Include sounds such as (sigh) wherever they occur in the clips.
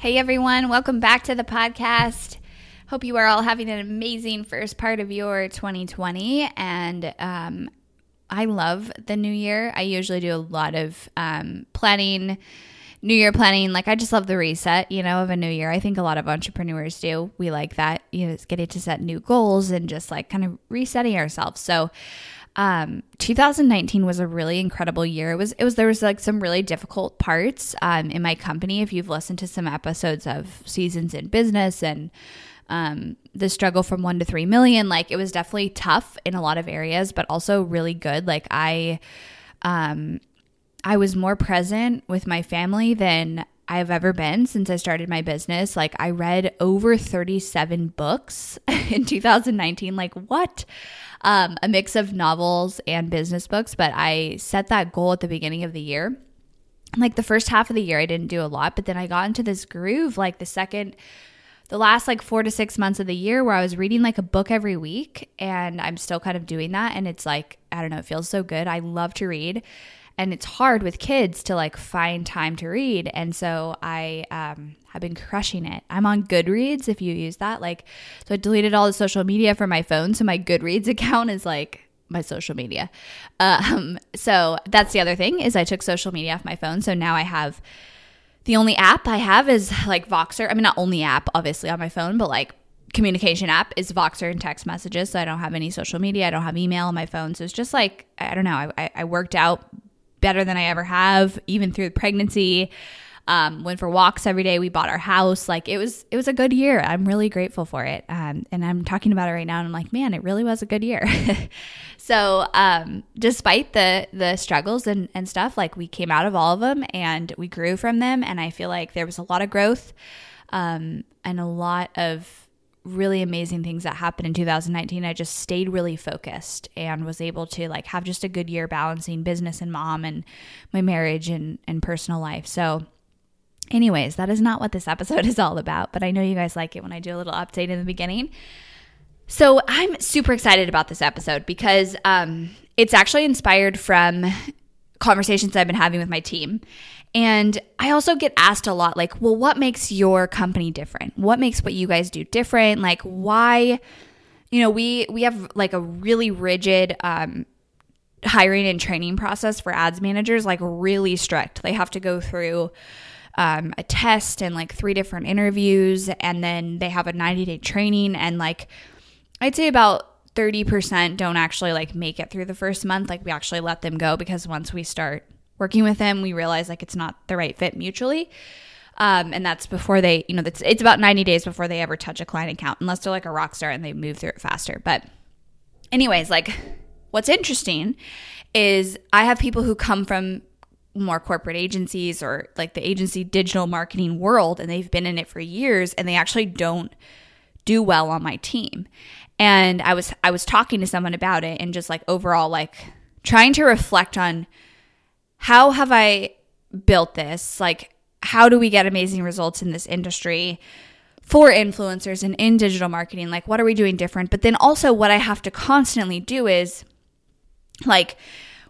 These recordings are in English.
Hey everyone, welcome back to the podcast. Hope you are all having an amazing first part of your 2020. And um, I love the new year. I usually do a lot of um, planning, new year planning. Like, I just love the reset, you know, of a new year. I think a lot of entrepreneurs do. We like that, you know, it's getting to set new goals and just like kind of resetting ourselves. So, um, 2019 was a really incredible year. It was it was there was like some really difficult parts um, in my company. If you've listened to some episodes of Seasons in Business and um, the struggle from one to three million, like it was definitely tough in a lot of areas, but also really good. Like I, um, I was more present with my family than I've ever been since I started my business. Like I read over 37 books (laughs) in 2019. Like what? um, a mix of novels and business books, but I set that goal at the beginning of the year. Like the first half of the year, I didn't do a lot, but then I got into this groove like the second the last like four to six months of the year where I was reading like a book every week and I'm still kind of doing that. And it's like, I don't know, it feels so good. I love to read and it's hard with kids to like find time to read. And so I um, have been crushing it. I'm on Goodreads if you use that. Like, so I deleted all the social media from my phone. So my Goodreads (laughs) account is like my social media. Um, so that's the other thing is I took social media off my phone. So now I have the only app I have is like Voxer. I mean, not only app obviously on my phone, but like communication app is Voxer and text messages. So I don't have any social media. I don't have email on my phone. So it's just like, I don't know. I, I worked out better than I ever have, even through pregnancy. Um, went for walks every day. We bought our house. Like it was, it was a good year. I'm really grateful for it. Um, and I'm talking about it right now, and I'm like, man, it really was a good year. (laughs) so, um, despite the the struggles and and stuff, like we came out of all of them and we grew from them. And I feel like there was a lot of growth, um, and a lot of really amazing things that happened in 2019 i just stayed really focused and was able to like have just a good year balancing business and mom and my marriage and and personal life. So anyways that is not what this episode (laughs) is all about but i know you guys like it when i do a little update in the beginning. So i'm super excited about this episode because um, it's actually inspired from conversations i've been having with my team and I also get asked a lot, like, well, what makes your company different? What makes what you guys do different? Like, why, you know, we we have like a really rigid um, hiring and training process for ads managers, like really strict. They have to go through um, a test and like three different interviews, and then they have a 90 day training. And like, I'd say about 30% don't actually like make it through the first month. Like, we actually let them go because once we start working with them, we realize like it's not the right fit mutually. Um, and that's before they, you know, it's, it's about 90 days before they ever touch a client account, unless they're like a rock star and they move through it faster. But, anyways, like what's interesting is I have people who come from more corporate agencies or like the agency digital marketing world and they've been in it for years and they actually don't do well on my team. And I was I was talking to someone about it and just like overall like trying to reflect on how have I built this? Like, how do we get amazing results in this industry for influencers and in digital marketing? Like, what are we doing different? But then also, what I have to constantly do is like,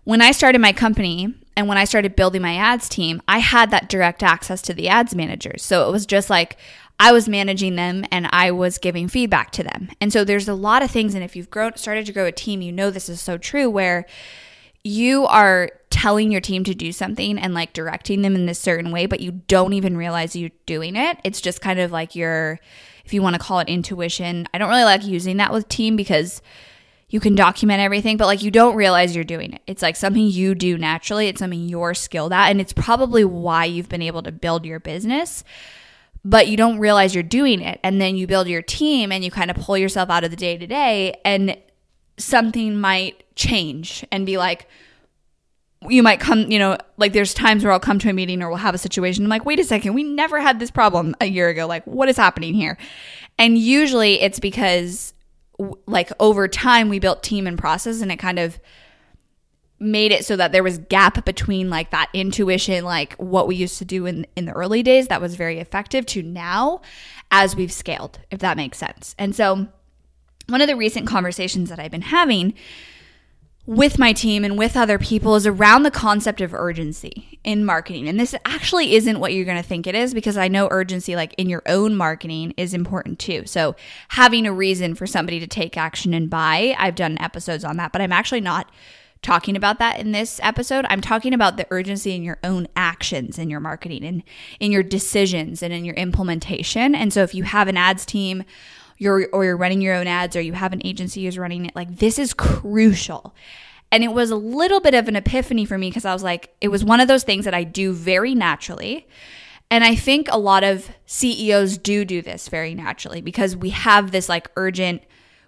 when I started my company and when I started building my ads team, I had that direct access to the ads managers. So it was just like, I was managing them and I was giving feedback to them. And so there's a lot of things and if you've grown started to grow a team, you know this is so true where you are telling your team to do something and like directing them in this certain way, but you don't even realize you're doing it. It's just kind of like your, if you want to call it intuition. I don't really like using that with team because you can document everything, but like you don't realize you're doing it. It's like something you do naturally, it's something you're skilled at, and it's probably why you've been able to build your business. But you don't realize you're doing it. And then you build your team and you kind of pull yourself out of the day to day, and something might change and be like, you might come, you know, like there's times where I'll come to a meeting or we'll have a situation. I'm like, wait a second, we never had this problem a year ago. Like, what is happening here? And usually it's because, like, over time we built team and process and it kind of made it so that there was gap between like that intuition like what we used to do in in the early days that was very effective to now as we've scaled if that makes sense and so one of the recent conversations that I've been having with my team and with other people is around the concept of urgency in marketing. And this actually isn't what you're going to think it is because I know urgency, like in your own marketing, is important too. So, having a reason for somebody to take action and buy, I've done episodes on that, but I'm actually not talking about that in this episode. I'm talking about the urgency in your own actions in your marketing and in your decisions and in your implementation. And so, if you have an ads team, you're or you're running your own ads or you have an agency who's running it like this is crucial. And it was a little bit of an epiphany for me because I was like it was one of those things that I do very naturally. And I think a lot of CEOs do do this very naturally because we have this like urgent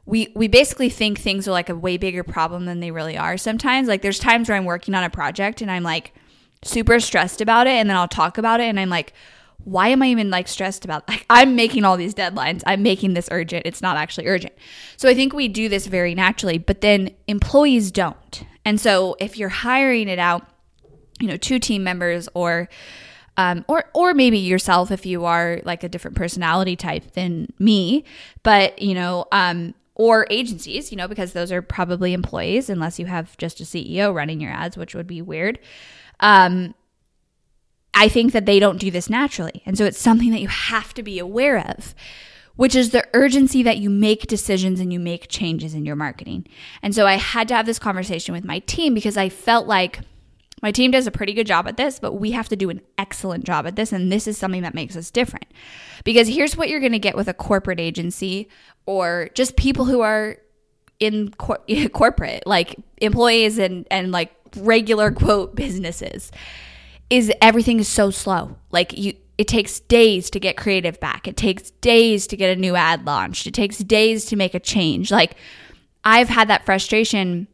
we we basically think things are like a way bigger problem than they really are sometimes. Like there's times where I'm working on a project and I'm like super stressed about it and then I'll talk about it and I'm like why am I even like stressed about like I'm making all these deadlines. I'm making this urgent. It's not actually urgent. So I think we do this very naturally, but then employees don't. And so if you're hiring it out, you know, two team members or um, or or maybe yourself if you are like a different personality type than me, but you know, um, or agencies, you know, because those are probably employees unless you have just a CEO running your ads, which would be weird. Um, I think that they don't do this naturally. And so it's something that you have to be aware of, which is the urgency that you make decisions and you make changes in your marketing. And so I had to have this conversation with my team because I felt like my team does a pretty good job at this, but we have to do an excellent job at this. And this is something that makes us different. Because here's what you're going to get with a corporate agency or just people who are in cor- (laughs) corporate, like employees and, and like regular quote businesses is everything is so slow. Like you it takes days to get creative back. It takes days to get a new ad launched. It takes days to make a change. Like I've had that frustration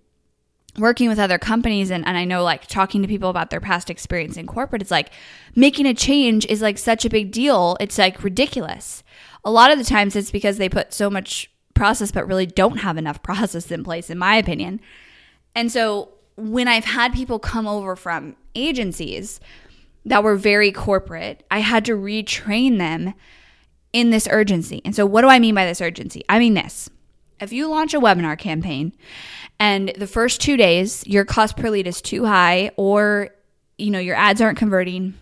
working with other companies and, and I know like talking to people about their past experience in corporate, it's like making a change is like such a big deal. It's like ridiculous. A lot of the times it's because they put so much process but really don't have enough (laughs) process in place, in my opinion. And so when I've had people come over from agencies that were very corporate, I had to retrain them in this urgency. And so, what do I mean by this urgency? I mean this. If you launch a webinar campaign and the first two days your cost per lead is too high or you know your ads aren't converting,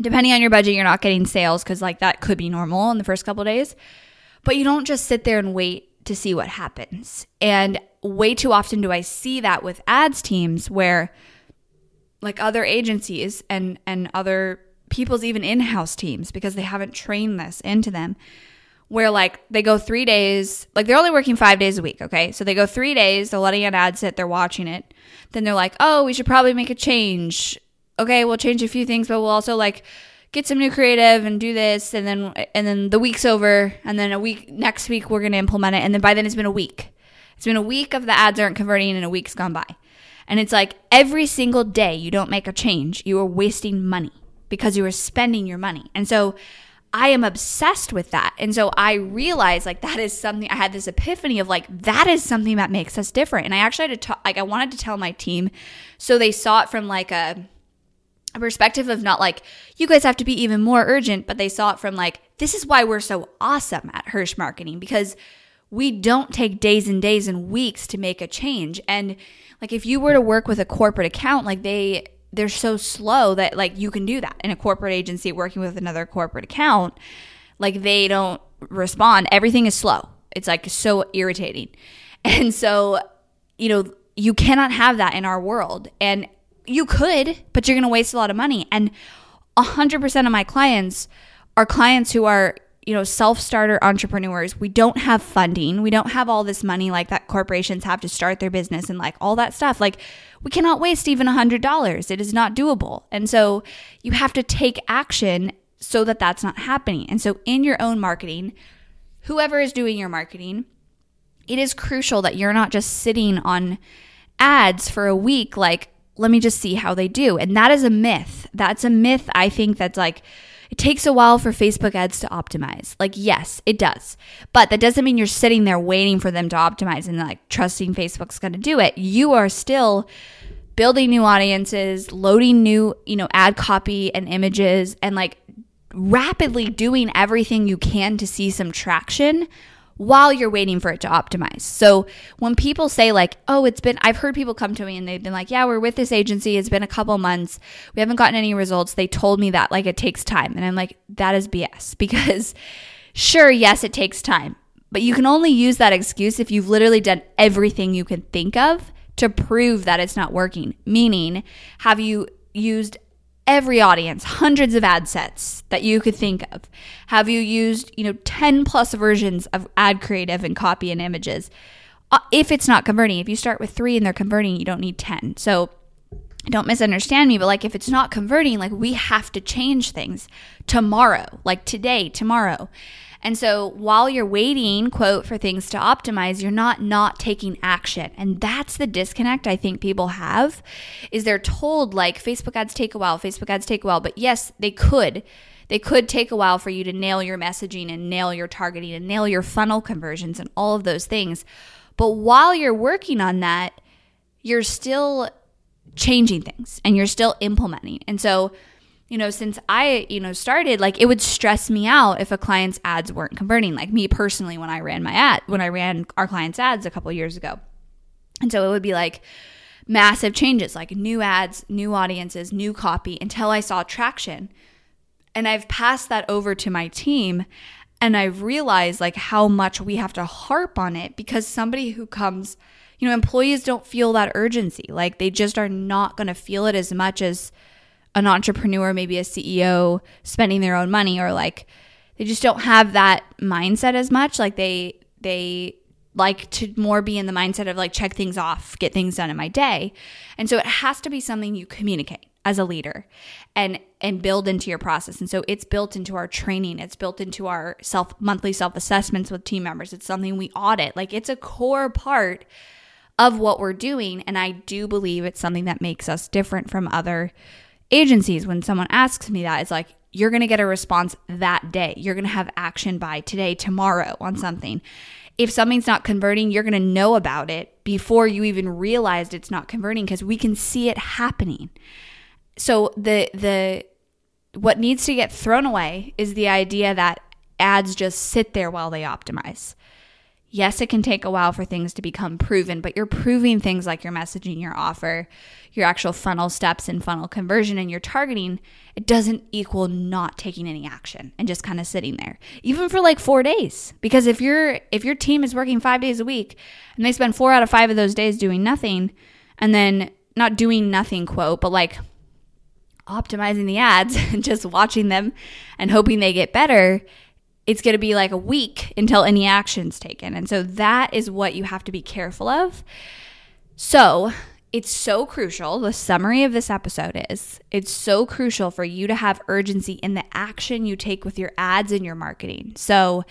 depending on your budget, you're not getting sales because like that could be normal in the first couple days. But you don't just sit there and wait to see what happens. And way too often do I see that with ads teams where like other agencies and and other people's even in-house teams because they haven't trained this into them where like they go three days like they're only working five days a week okay? So they go three days they're letting an ad sit they're watching it. Then they're like oh we should probably make a change. Okay we'll change a few things but we'll also like get some new creative and do this and then and then the week's over and then a week next week we're going to implement it and then by then it's been a week. It's been a week of the ads aren't converting and a week's gone by. And it's like every single day you don't make a change, you are wasting money because you are spending your money. And so I am obsessed with that. And so I realized like that is something I had this epiphany of like that is something that makes us different. And I actually had to talk like I wanted to tell my team so they saw it from like a a perspective of not like you guys have to be even more urgent, but they saw it from like this is why we're so awesome at Hirsh marketing because we don't take days and days and weeks to make a change. And like if you were to work with a corporate account, like they they're so slow that like you can do that in a corporate agency working with another corporate account, like they don't respond. Everything is slow. It's like so irritating. (laughs) And so, you know, you cannot have that in our world. And You could, but you're going to waste a lot of money. And 100% of my clients are clients who are, you know, self-starter entrepreneurs. We don't have funding. We don't have all this money like that corporations have to start their business and like all that stuff. Like we cannot waste even $100. It is not doable. And so you have to take action so that that's not happening. And so in your own marketing, whoever is doing your marketing, it is crucial that you're not just sitting on ads for a week like let me just see how they do. And that is a myth. That's a myth I think that's like it takes a while for Facebook ads to optimize. Like, yes, it does. But that doesn't mean you're sitting there waiting for them to optimize and like trusting Facebook's going to do it. You are still building new audiences, loading new, you know, ad copy and images and like rapidly doing everything you can to see some traction while you're waiting for it to optimize. So when people say like, "Oh, it's been," I've heard people come to me and they've been like, "Yeah, we're with this agency. It's been a couple months. We haven't gotten any results." They told me that like it takes time, and I'm like, that is BS (laughs) because sure, yes, it takes time, but you can only use that excuse if you've literally done everything you can think of to prove that it's not working. Meaning, have you used every audience, hundreds of ad sets that you could think of? Have you used, you know, 10 plus versions of ad creative and copy and images? Uh, if it's not converting, if you start with three and they're converting, you don't need 10. So don't misunderstand me, but like if it's not converting, like we have to change things tomorrow, like today, tomorrow. And so while you're waiting, quote, for things to optimize, you're not not taking action. And that's the disconnect I think people have is they're told like Facebook ads take a while, Facebook ads take a while, but yes, they could. They could take a while for you to nail your messaging and nail your targeting and nail your funnel conversions and all of those things. But while you're working on that, you're still changing things and you're still implementing. And so you know, since I, you know, started, like it would stress me out if a client's ads weren't converting, like me personally when I ran my ad, when I ran our clients' ads a couple years ago. And so it would be like massive changes, like new ads, new audiences, new copy until I saw traction. And I've passed that over to my team and I've realized like how much we have to harp on it because somebody who comes, you know, employees don't feel that urgency. Like they just are not going to feel it as much as an entrepreneur, maybe a CEO spending their own money or like they just don't have that mindset as much. Like they they like to more be in the mindset of like check things off, get things done in my day. And so it has to be something you communicate as a leader and and build into your process. And so it's built into our training, it's built into our self monthly self-assessments with team members. It's something we audit. Like it's a core part of what we're doing and I do believe it's something that makes us different from other agencies, when someone asks me that, it's like, you're going to get a response that day. You're going to have action by today, tomorrow on something. If something's not converting, you're going to know about it before you even realized it's not converting because we can see it happening. So the the what needs to get thrown away is the idea that ads just sit there while they optimize. Yes, it can take a while for things to become proven, but you're proving things like your messaging, your offer, your actual funnel steps and funnel conversion and your targeting. It doesn't equal not taking any action and just kind of sitting there. Even for like 4 days. Because if your if your team is working 5 days a week and they spend 4 out of 5 of those days doing nothing and then not doing nothing quote, but like optimizing the ads (laughs) and just watching them and hoping they get better, it's going to be like a week until any action's taken. And so that is what you have to be careful of. So, it's so crucial. The summary of this episode is it's so crucial for you to have urgency in the action you take with your ads and your marketing. So,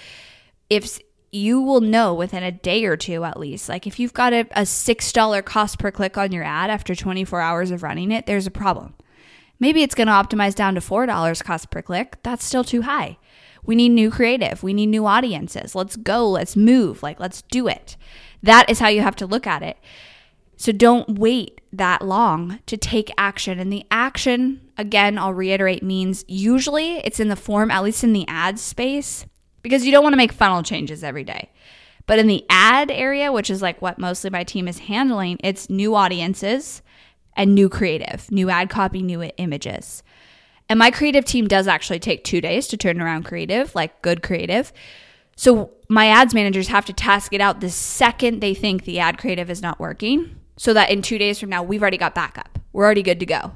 if you will know within a day or two at least, like if you've got a, a $6 cost per click on your ad after 24 hours of running it, there's a problem. Maybe it's going to optimize down to $4 cost per click. That's still too high. We need new creative. We need new audiences. Let's go. Let's move. Like, let's do it. That is how you have to look at it. So don't wait that long to take action. And the action, again, I'll reiterate, means usually it's in the form, at least in the ad space, because you don't want to make funnel changes every day. But in the ad area, which is like what mostly my team is handling, it's new audiences and new creative, new ad copy, new images. And my creative team does actually take two days to turn around creative, like good creative. So my ads managers have to task it out the second they think the ad creative is not working. so that in two days from now, we've already got backup. We're already good to go.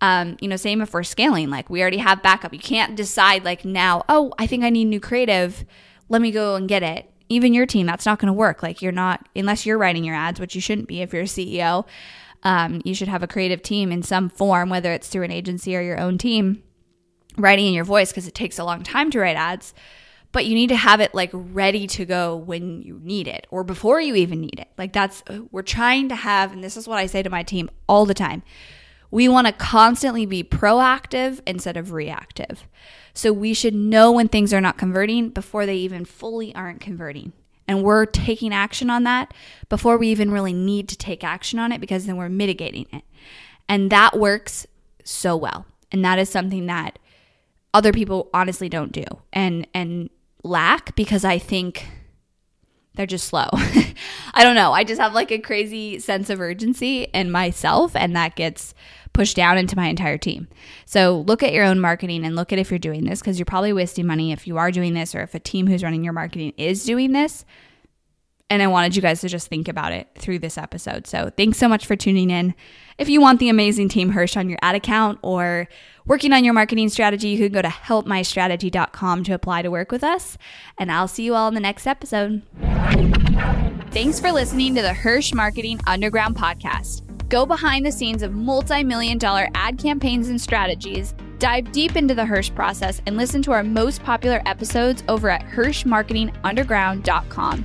Um, you know, same if we're scaling, like we already have backup. You can't decide like now, oh, I think I need new creative. Let me go and get it. Even your team, that's not going to work. Like you're not, unless you're writing your ads, which you shouldn't be if you're a CEO. Um, you should have a creative team in some form, whether it's through an agency or your own team, writing in your voice because it takes a long time to write ads but you need to have it like ready to go when you need it or before you even need it. Like that's, we're trying to have, and this is what I say to my team all the time. We want to constantly be proactive instead of reactive. So we should know when things are not converting before they even fully aren't converting. And we're taking action on that before we even really need to take action on it because then we're mitigating it. And that works so well. And that is something that other people honestly don't do. And and lack because I think they're just slow. (laughs) I don't know. I just have like a crazy sense of urgency in myself, and that gets pushed down into my entire team. So look at your own marketing and look at if you're doing this because you're probably wasting money if you are doing this or if a team who's running your marketing is doing this. And I wanted you guys to just think about it through this episode. So thanks so much for tuning in. If you want the amazing team Hirsh on your ad account or working on your marketing strategy, you can go to helpmystrategy.com to apply to work with us. And I'll see you all in the next episode. Thanks for listening to the Hirsh Marketing Underground podcast. Go behind the scenes of multi million dollar ad campaigns and strategies, dive deep into the Hirsh process, and listen to our most popular episodes over at HirshMarketingUnderground.com.